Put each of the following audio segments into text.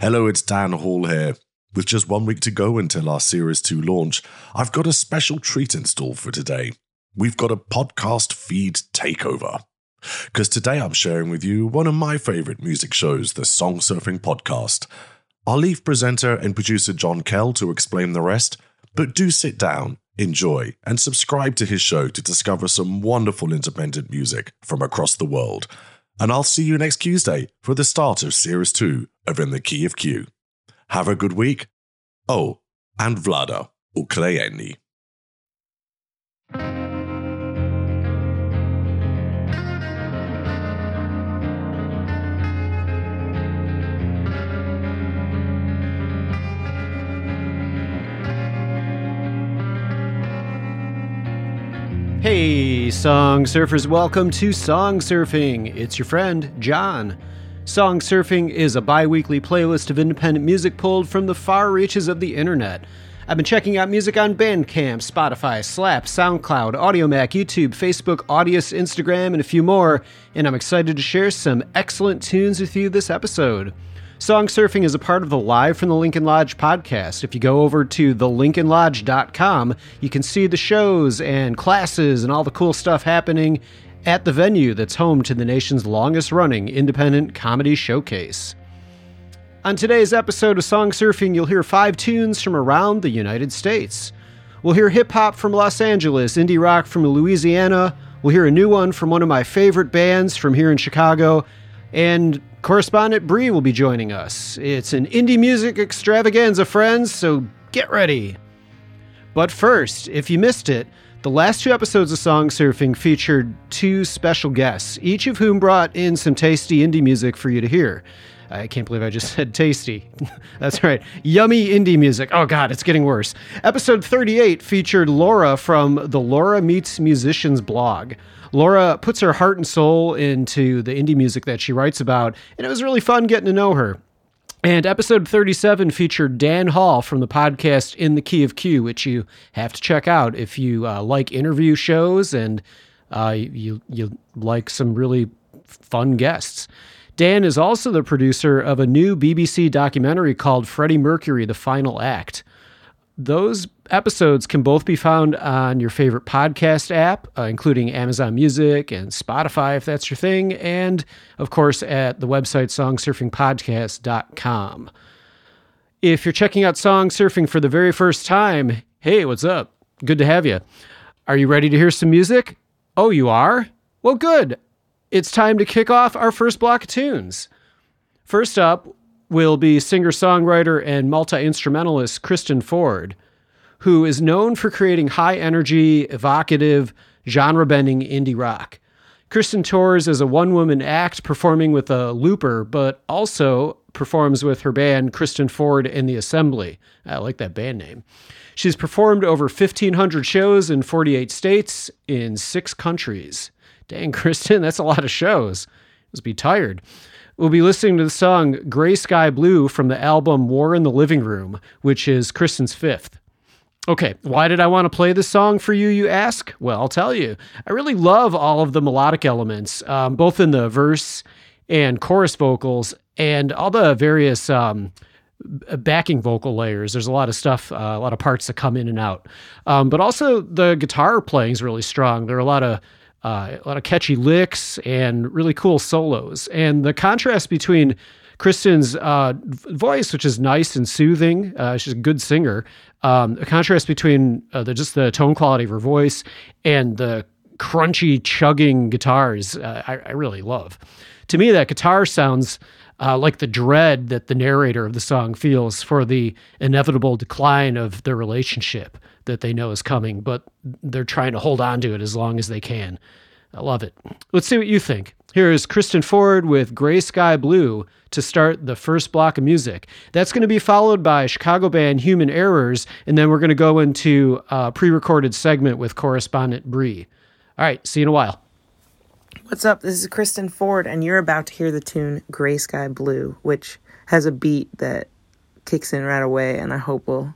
Hello, it's Dan Hall here. With just one week to go until our Series 2 launch, I've got a special treat in store for today. We've got a podcast feed takeover. Because today I'm sharing with you one of my favorite music shows, the Song Surfing Podcast. I'll leave presenter and producer John Kell to explain the rest, but do sit down, enjoy, and subscribe to his show to discover some wonderful independent music from across the world. And I'll see you next Tuesday for the start of Series 2 of In the Key of Q. Have a good week. Oh, and Vlada Uklejeni. Hey, song surfers, welcome to Song Surfing. It's your friend, John. Song Surfing is a bi weekly playlist of independent music pulled from the far reaches of the internet. I've been checking out music on Bandcamp, Spotify, Slap, SoundCloud, Audiomack, YouTube, Facebook, Audius, Instagram, and a few more, and I'm excited to share some excellent tunes with you this episode. Song Surfing is a part of the Live from the Lincoln Lodge podcast. If you go over to thelincolnlodge.com, you can see the shows and classes and all the cool stuff happening at the venue that's home to the nation's longest running independent comedy showcase. On today's episode of Song Surfing, you'll hear five tunes from around the United States. We'll hear hip hop from Los Angeles, indie rock from Louisiana, we'll hear a new one from one of my favorite bands from here in Chicago, and correspondent Bree will be joining us. It's an indie music extravaganza, friends, so get ready. But first, if you missed it, the last two episodes of Song Surfing featured two special guests, each of whom brought in some tasty indie music for you to hear. I can't believe I just said tasty. That's right. Yummy indie music. Oh, God, it's getting worse. Episode 38 featured Laura from the Laura Meets Musicians blog. Laura puts her heart and soul into the indie music that she writes about, and it was really fun getting to know her. And episode 37 featured Dan Hall from the podcast In the Key of Q, which you have to check out if you uh, like interview shows and uh, you, you like some really fun guests. Dan is also the producer of a new BBC documentary called Freddie Mercury The Final Act. Those episodes can both be found on your favorite podcast app, uh, including Amazon Music and Spotify, if that's your thing, and of course at the website songsurfingpodcast.com. If you're checking out Song Surfing for the very first time, hey, what's up? Good to have you. Are you ready to hear some music? Oh, you are? Well, good. It's time to kick off our first block of tunes. First up will be singer songwriter and multi instrumentalist Kristen Ford who is known for creating high energy, evocative, genre bending indie rock. Kristen tours as a one woman act performing with a looper, but also performs with her band Kristen Ford and the Assembly. I like that band name. She's performed over 1,500 shows in 48 states in six countries. Dang, Kristen, that's a lot of shows. Must be tired. We'll be listening to the song Gray Sky Blue from the album War in the Living Room, which is Kristen's fifth. Okay, why did I want to play this song for you, you ask? Well, I'll tell you. I really love all of the melodic elements, um, both in the verse and chorus vocals, and all the various um, backing vocal layers. There's a lot of stuff, uh, a lot of parts that come in and out. Um, but also the guitar playing is really strong. There are a lot of uh, a lot of catchy licks and really cool solos. And the contrast between Kristen's uh, voice, which is nice and soothing. Uh, she's a good singer. Um, a contrast between uh, the, just the tone quality of her voice and the crunchy, chugging guitars, uh, I, I, really love. To me, that guitar sounds uh, like the dread that the narrator of the song feels for the inevitable decline of their relationship that they know is coming, but they're trying to hold on to it as long as they can. I love it. Let's see what you think. Here is Kristen Ford with Gray Sky Blue to start the first block of music. That's going to be followed by Chicago band Human Errors, and then we're going to go into a pre recorded segment with correspondent Bree. All right, see you in a while. What's up? This is Kristen Ford, and you're about to hear the tune Gray Sky Blue, which has a beat that kicks in right away, and I hope will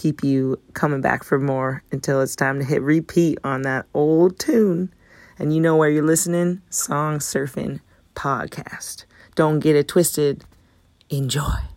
keep you coming back for more until it's time to hit repeat on that old tune. And you know where you're listening? Song Surfing Podcast. Don't get it twisted. Enjoy.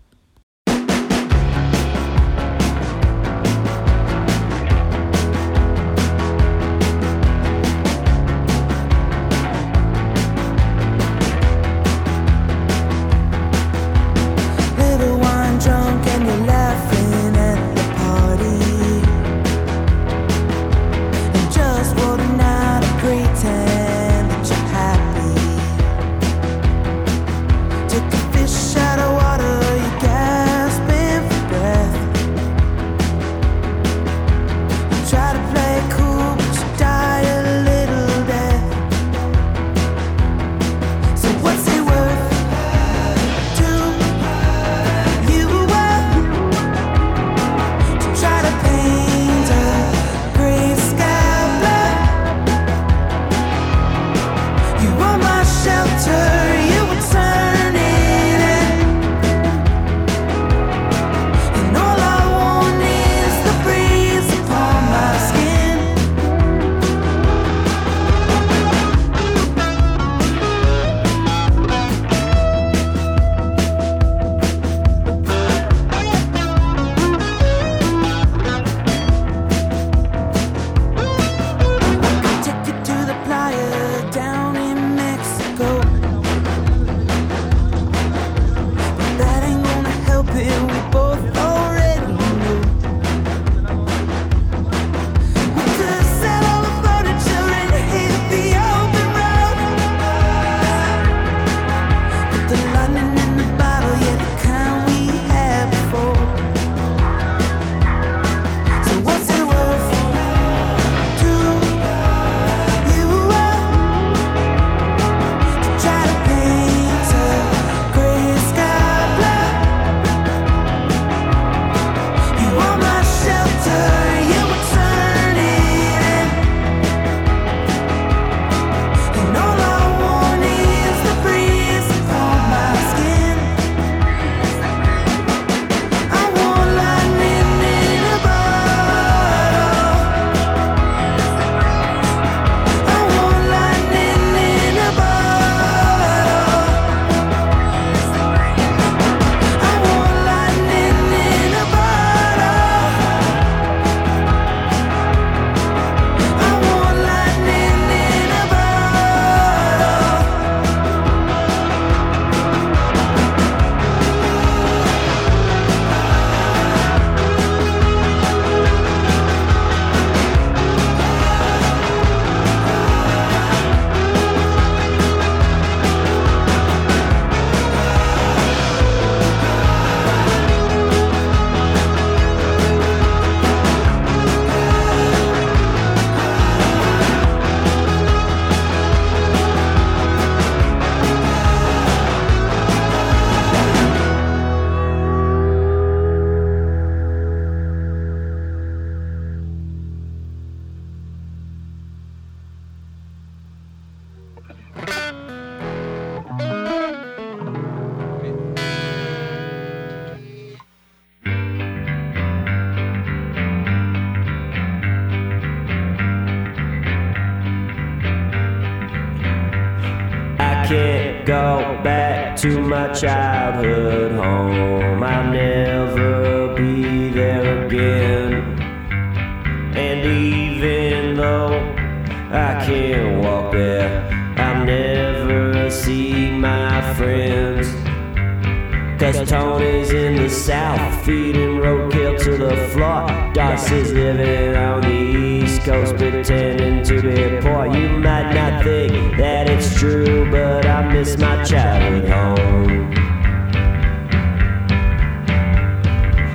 Pretending to be poor. You might not think that it's true, but I miss my childhood home.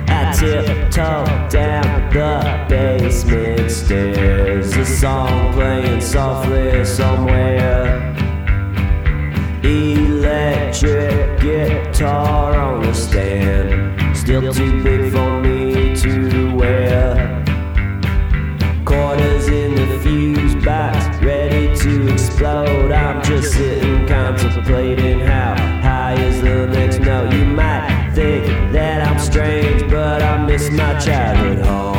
I tiptoe down the basement stairs, a song playing softly somewhere. Electric guitar on the stand, still too big for me to wear. Ready to explode. I'm just sitting contemplating how high is the next note. You might think that I'm strange, but I miss my childhood home.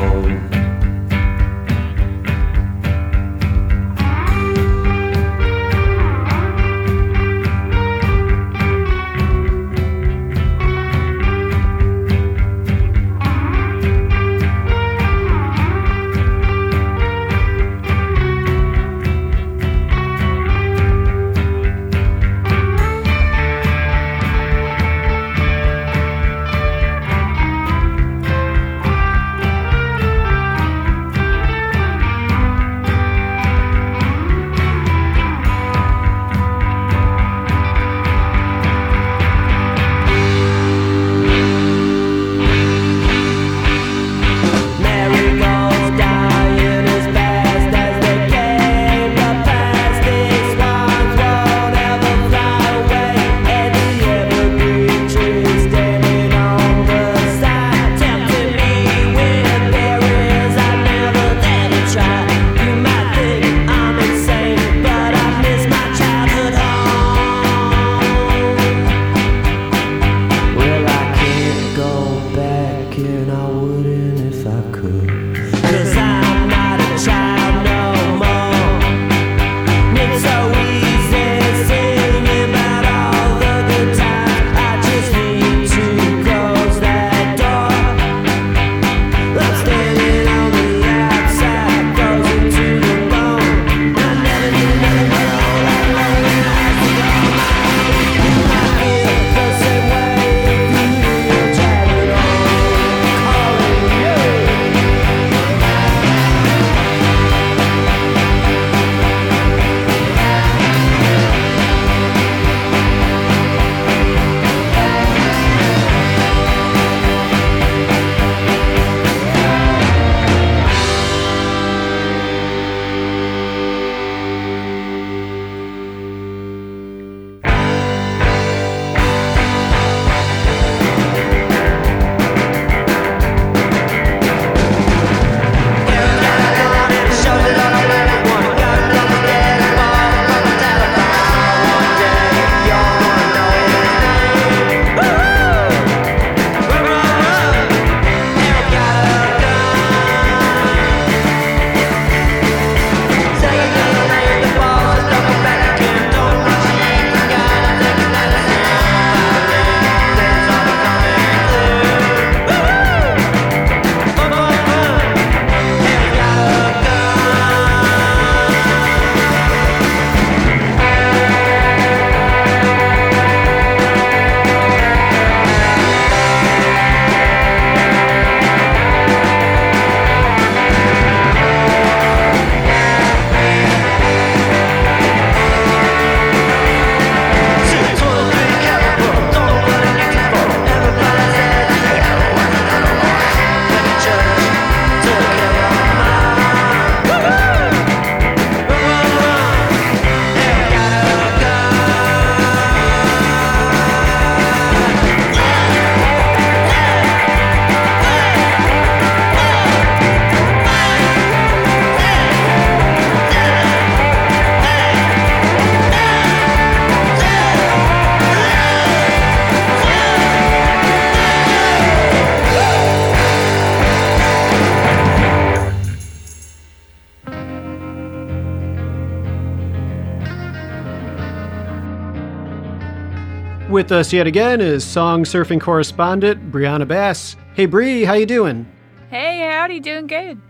With us yet again is song surfing correspondent Brianna Bass. Hey Bree, how you doing? Hey, howdy, doing good.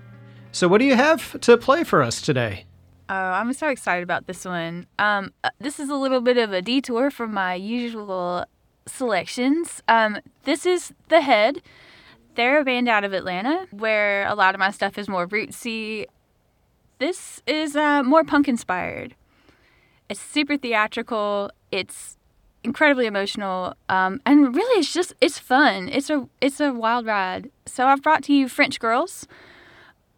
So what do you have to play for us today? Oh, I'm so excited about this one. Um, uh, this is a little bit of a detour from my usual selections. Um, this is The Head. They're a band out of Atlanta where a lot of my stuff is more rootsy. This is uh, more punk inspired. It's super theatrical. It's incredibly emotional, um, and really, it's just it's fun. It's a it's a wild ride. So I've brought to you French Girls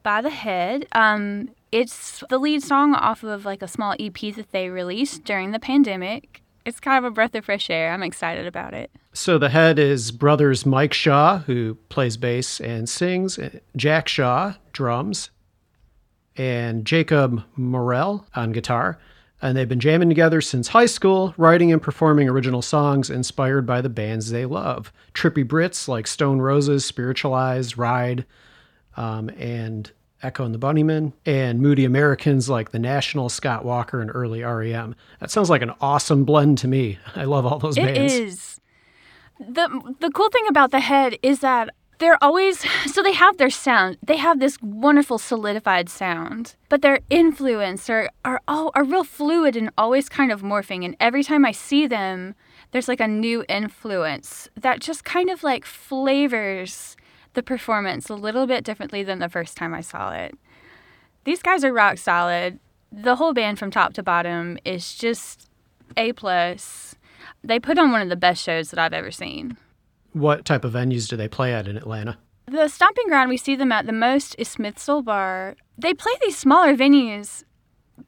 by The Head. Um, it's the lead song off of like a small EP that they released during the pandemic. It's kind of a breath of fresh air. I'm excited about it. So the head is brothers Mike Shaw, who plays bass and sings, Jack Shaw, drums, and Jacob Morel on guitar. And they've been jamming together since high school, writing and performing original songs inspired by the bands they love. Trippy Brits like Stone Roses, Spiritualized, Ride, um, and Echo and the Bunnymen, and Moody Americans like The National, Scott Walker, and early REM. That sounds like an awesome blend to me. I love all those It bands. It is. The the cool thing about the head is that they're always so they have their sound. They have this wonderful solidified sound, but their influence are are all are real fluid and always kind of morphing. And every time I see them, there's like a new influence that just kind of like flavors the performance a little bit differently than the first time I saw it. These guys are rock solid. The whole band from top to bottom is just A plus. They put on one of the best shows that I've ever seen. What type of venues do they play at in Atlanta? The stomping ground we see them at the most is Smith's Olde Bar. They play these smaller venues,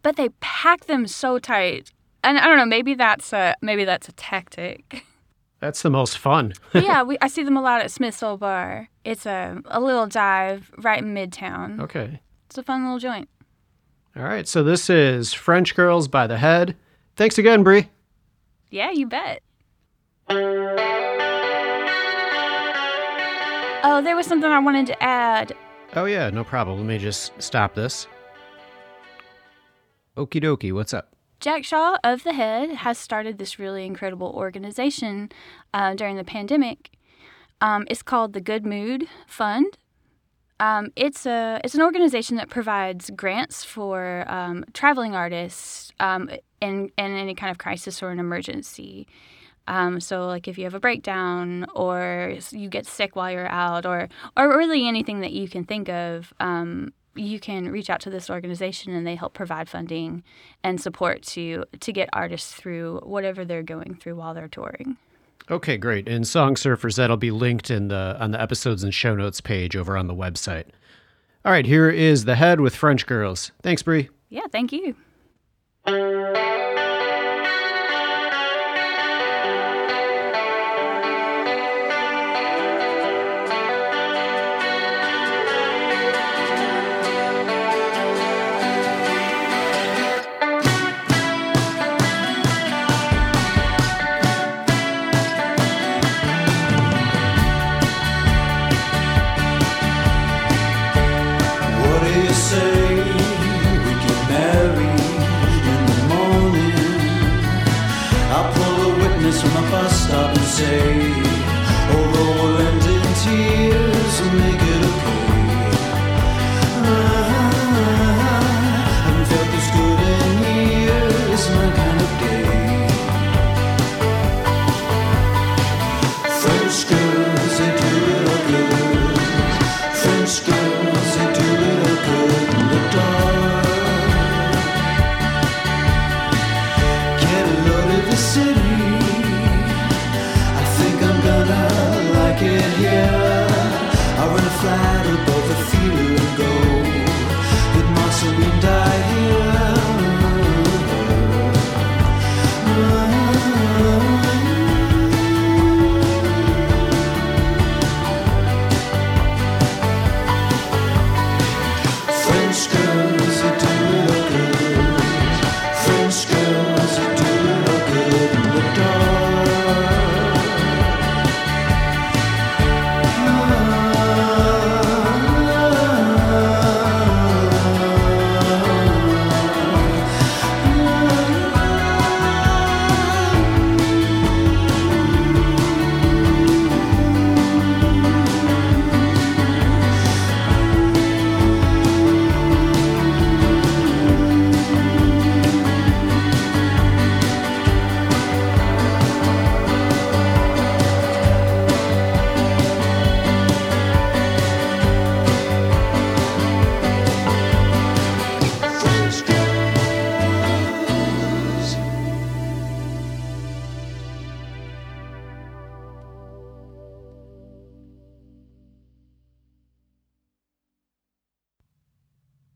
but they pack them so tight. And I don't know, maybe that's a maybe that's a tactic. That's the most fun. Yeah, we, I see them a lot at Smith's Olde Bar. It's a, a little dive right in Midtown. Okay. It's a fun little joint. All right. So this is French Girls by the Head. Thanks again, Bree. Yeah, you bet. Oh, there was something I wanted to add. Oh, yeah, no problem. Let me just stop this. Okie dokie, what's up? Jack Shaw of The Head has started this really incredible organization uh, during the pandemic. Um, it's called the Good Mood Fund. Um, it's a it's an organization that provides grants for um, traveling artists um, in in any kind of crisis or an emergency. Um, so, like if you have a breakdown or you get sick while you're out, or or really anything that you can think of, um, you can reach out to this organization and they help provide funding and support to to get artists through whatever they're going through while they're touring. Okay, great. And Song Surfers, that'll be linked in the on the episodes and show notes page over on the website. All right, here is the head with French girls. Thanks, Bree. Yeah, thank you.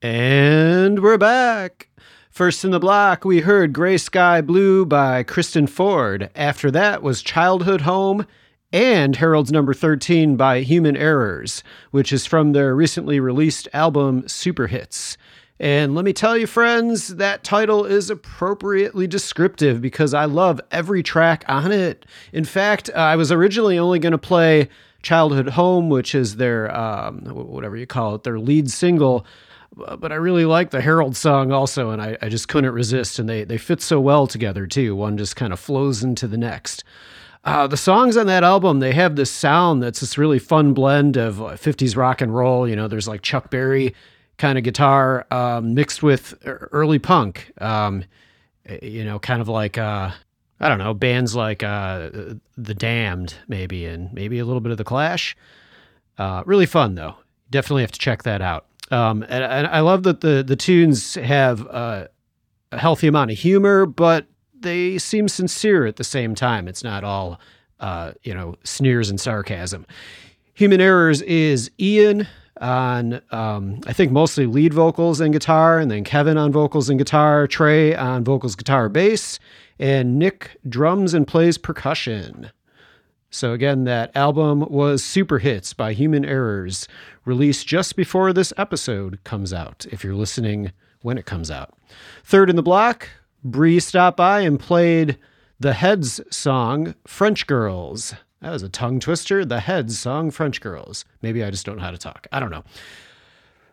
And we're back. First in the block, we heard Gray Sky Blue by Kristen Ford. After that was Childhood Home and Harold's Number 13 by Human Errors, which is from their recently released album Super Hits. And let me tell you, friends, that title is appropriately descriptive because I love every track on it. In fact, I was originally only going to play Childhood Home, which is their, um, whatever you call it, their lead single but I really like the Harold song also, and I, I just couldn't resist. And they, they fit so well together, too. One just kind of flows into the next. Uh, the songs on that album, they have this sound that's this really fun blend of 50s rock and roll. You know, there's like Chuck Berry kind of guitar um, mixed with early punk. Um, you know, kind of like, uh, I don't know, bands like uh, The Damned, maybe, and maybe a little bit of The Clash. Uh, really fun, though. Definitely have to check that out. Um, and, and, I love that the the tunes have uh, a healthy amount of humor, but they seem sincere at the same time. It's not all uh, you know sneers and sarcasm. Human Errors is Ian on um, I think mostly lead vocals and guitar, and then Kevin on vocals and guitar, Trey on vocals, guitar, bass, and Nick drums and plays percussion. So, again, that album was Super Hits by Human Errors, released just before this episode comes out, if you're listening when it comes out. Third in the block, Bree stopped by and played the Heads song, French Girls. That was a tongue twister. The Heads song, French Girls. Maybe I just don't know how to talk. I don't know.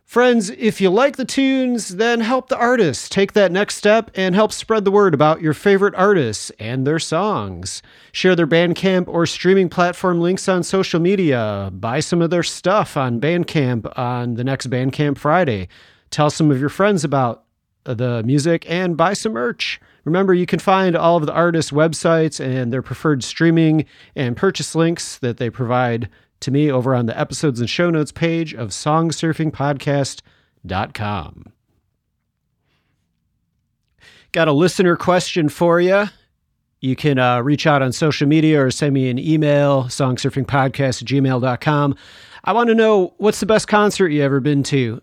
Friends, if you like the tunes, then help the artists take that next step and help spread the word about your favorite artists and their songs. Share their Bandcamp or streaming platform links on social media. Buy some of their stuff on Bandcamp on the next Bandcamp Friday. Tell some of your friends about the music and buy some merch. Remember, you can find all of the artists' websites and their preferred streaming and purchase links that they provide to me over on the episodes and show notes page of songsurfingpodcast.com. Got a listener question for you. You can uh, reach out on social media or send me an email, songsurfingpodcast at gmail.com. I want to know what's the best concert you ever been to?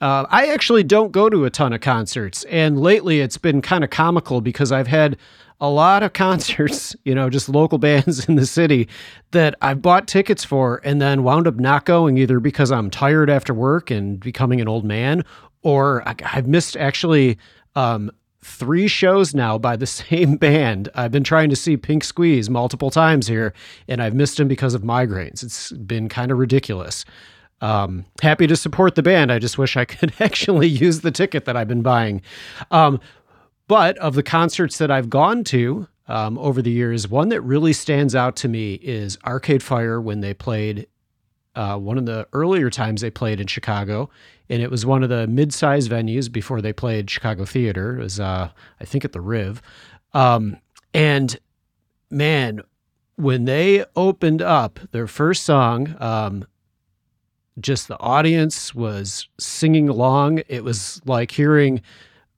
Uh, I actually don't go to a ton of concerts, and lately it's been kind of comical because I've had a lot of concerts, you know, just local bands in the city that I've bought tickets for and then wound up not going either because I'm tired after work and becoming an old man, or I've missed actually um, three shows now by the same band. I've been trying to see Pink Squeeze multiple times here, and I've missed them because of migraines. It's been kind of ridiculous. Um, happy to support the band. I just wish I could actually use the ticket that I've been buying. Um, but of the concerts that I've gone to um, over the years, one that really stands out to me is Arcade Fire when they played uh, one of the earlier times they played in Chicago. And it was one of the mid sized venues before they played Chicago Theater. It was, uh, I think, at the Riv. Um, and man, when they opened up their first song, um, just the audience was singing along. It was like hearing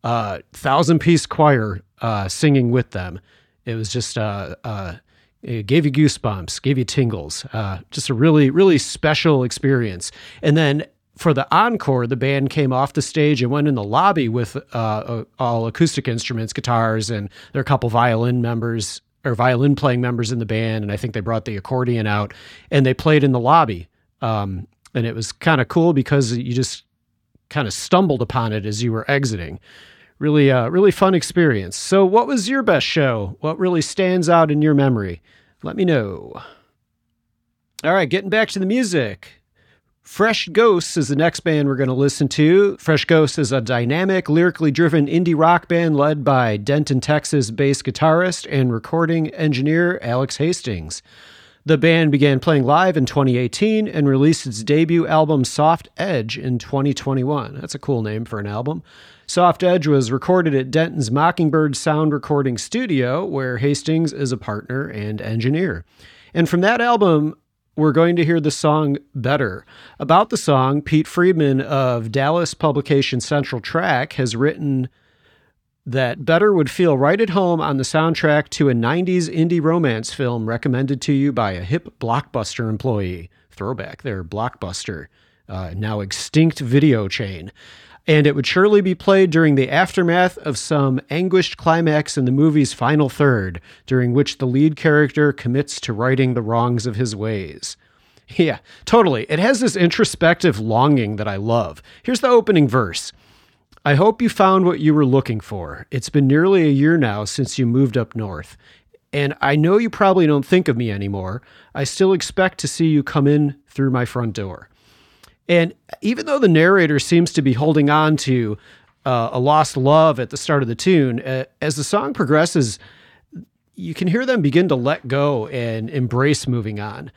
uh, thousand piece choir uh, singing with them. It was just uh, uh, it gave you goosebumps, gave you tingles. Uh, just a really really special experience. And then for the encore, the band came off the stage and went in the lobby with uh, all acoustic instruments, guitars, and there are a couple violin members or violin playing members in the band. And I think they brought the accordion out and they played in the lobby. Um, and it was kind of cool because you just kind of stumbled upon it as you were exiting. Really, uh, really fun experience. So, what was your best show? What really stands out in your memory? Let me know. All right, getting back to the music. Fresh Ghosts is the next band we're going to listen to. Fresh Ghosts is a dynamic, lyrically driven indie rock band led by Denton, Texas bass guitarist and recording engineer Alex Hastings. The band began playing live in 2018 and released its debut album Soft Edge in 2021. That's a cool name for an album. Soft Edge was recorded at Denton's Mockingbird Sound Recording Studio, where Hastings is a partner and engineer. And from that album, we're going to hear the song Better. About the song, Pete Freedman of Dallas publication Central Track has written that Better would feel right at home on the soundtrack to a 90s indie romance film recommended to you by a hip Blockbuster employee. Throwback there, Blockbuster, uh, now extinct video chain. and it would surely be played during the aftermath of some anguished climax in the movie's final third, during which the lead character commits to righting the wrongs of his ways. Yeah, totally. It has this introspective longing that I love. Here's the opening verse. I hope you found what you were looking for. It's been nearly a year now since you moved up north. And I know you probably don't think of me anymore. I still expect to see you come in through my front door. And even though the narrator seems to be holding on to uh, a lost love at the start of the tune, uh, as the song progresses, you can hear them begin to let go and embrace moving on.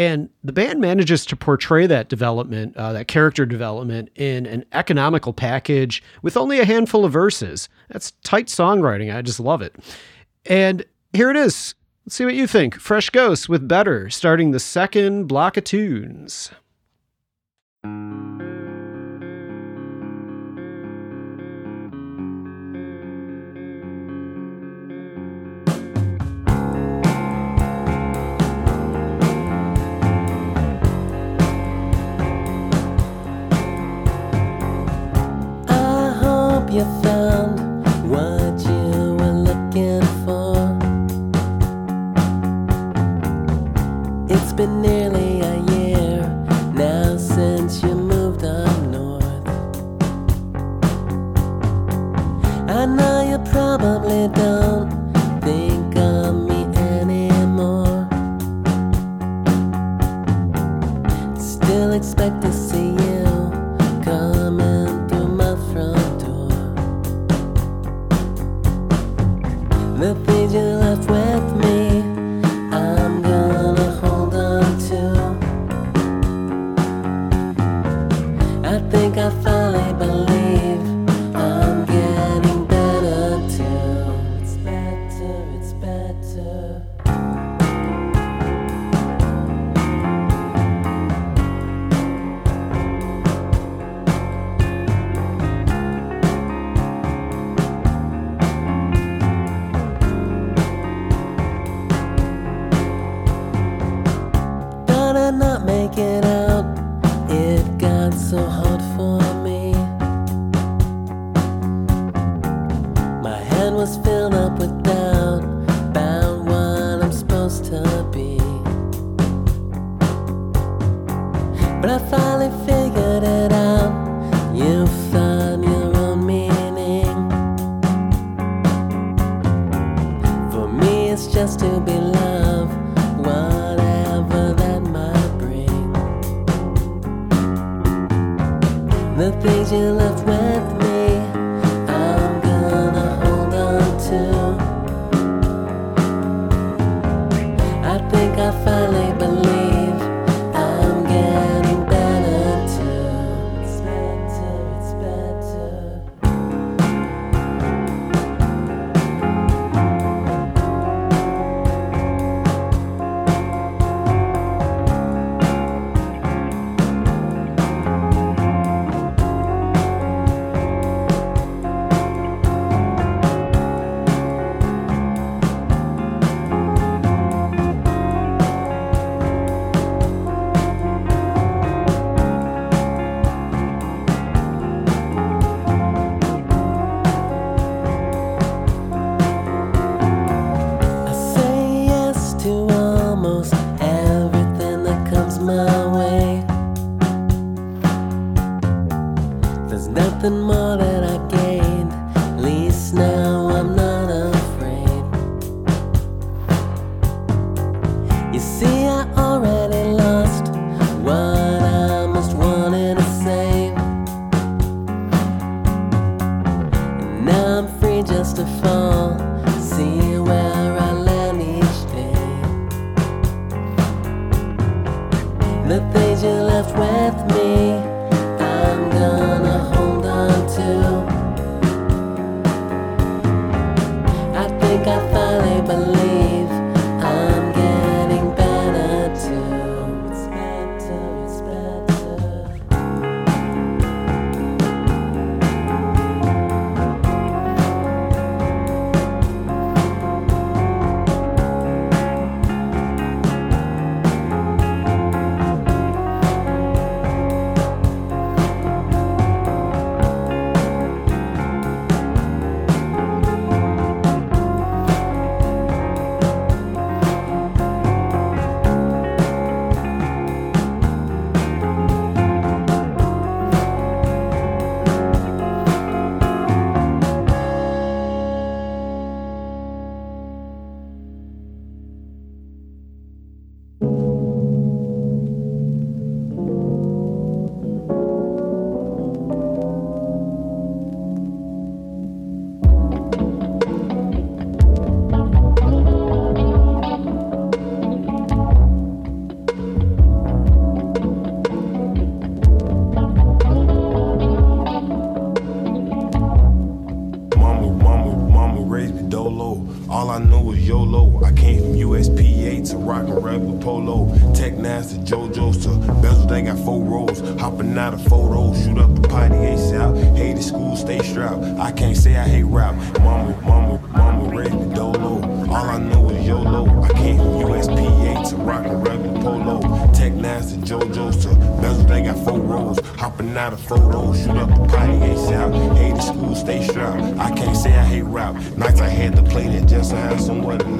And the band manages to portray that development, uh, that character development, in an economical package with only a handful of verses. That's tight songwriting. I just love it. And here it is. Let's see what you think. Fresh Ghosts with Better, starting the second block of tunes. The things you left with The things you left with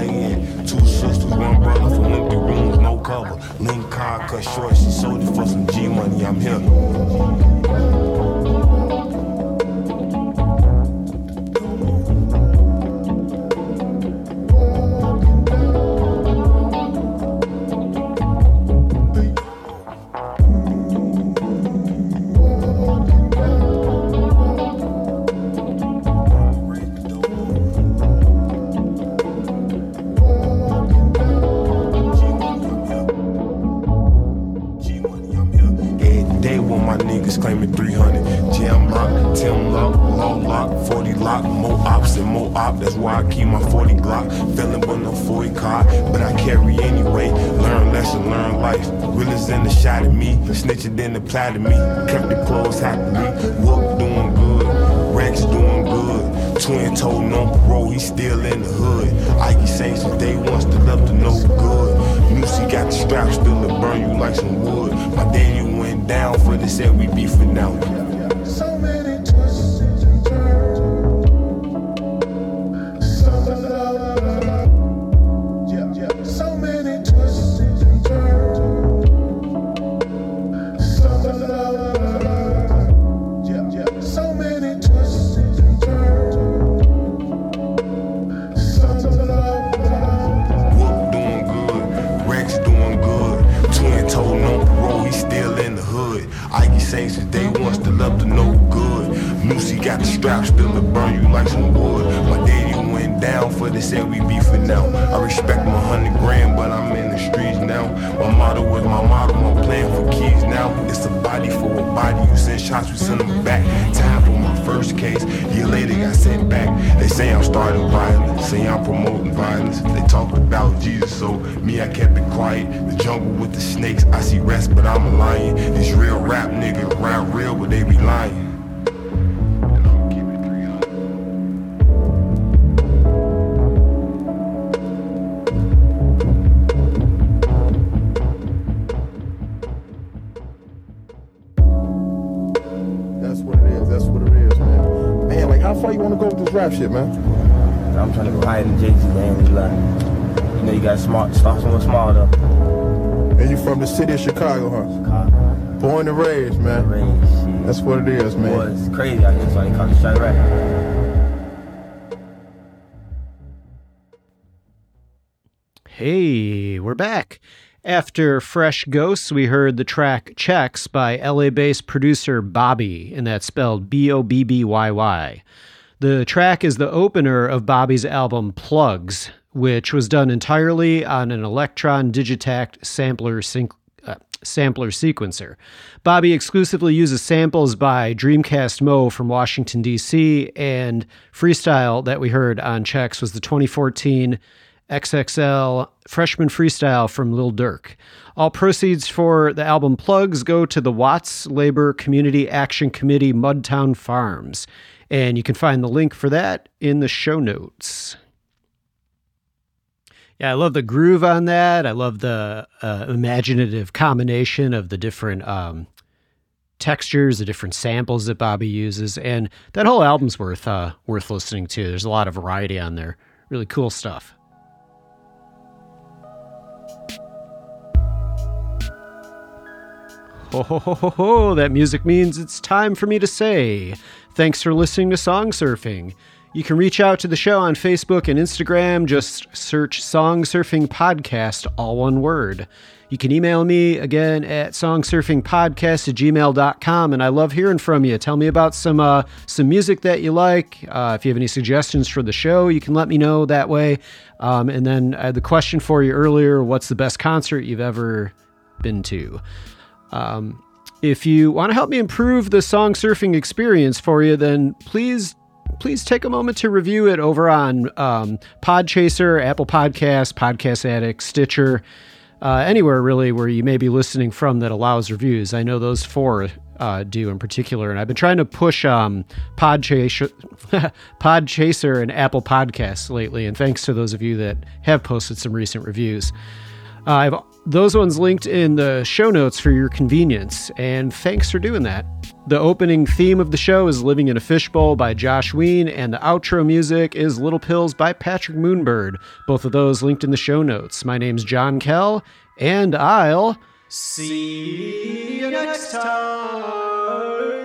Two sisters, one brother for empty rooms, no cover. Link car cut short, she sold it for some G money. I'm here. The plot of me. Kept the clothes hot to me. Whoop doing good, Rex doing good. Twin told no parole, he still in the hood. Ike say since day one, still up to no good. Music got the strap, still to burn you like some wood. My daddy went down for this, said we beefing now. This rap shit, man? I'm trying to go higher than Jay Z, man. Like, you know, you got smart, start somewhere small though. And you from the city of Chicago, huh? Chicago, Born and raised, man. raised. That's what it is, Boy, man. it's crazy out here, so they come straight rap. Hey, we're back. After Fresh Ghosts, we heard the track Checks by LA based producer Bobby, and that's spelled B O B B Y Y. The track is the opener of Bobby's album Plugs, which was done entirely on an Elektron Digitakt sampler sync. Uh, sampler sequencer. Bobby exclusively uses samples by Dreamcast Mo from Washington, D.C., and freestyle that we heard on Checks was the 2014 XXL Freshman Freestyle from Lil Durk. All proceeds for the album Plugs go to the Watts Labor Community Action Committee Mudtown Farms. And you can find the link for that in the show notes. Yeah, I love the groove on that. I love the uh, imaginative combination of the different um, textures, the different samples that Bobby uses, and that whole album's worth uh, worth listening to. There's a lot of variety on there. Really cool stuff. Ho ho ho ho! That music means it's time for me to say thanks for listening to Song Surfing. You can reach out to the show on Facebook and Instagram. Just search Song Surfing Podcast, all one word. You can email me again at songsurfingpodcast at gmail.com. And I love hearing from you. Tell me about some uh, some music that you like. Uh, if you have any suggestions for the show, you can let me know that way. Um, and then I had the question for you earlier what's the best concert you've ever been to? Um, if you want to help me improve the song surfing experience for you, then please please take a moment to review it over on um, Podchaser, Apple Podcasts, Podcast Addict, Stitcher. uh, anywhere really where you may be listening from that allows reviews. I know those four uh, do in particular, and I've been trying to push um, Podchaser, Podchaser and Apple Podcasts lately. And thanks to those of you that have posted some recent reviews. Uh, I've those ones linked in the show notes for your convenience, and thanks for doing that. The opening theme of the show is Living in a Fishbowl by Josh Ween, and the outro music is Little Pills by Patrick Moonbird. Both of those linked in the show notes. My name's John Kell, and I'll see you next time.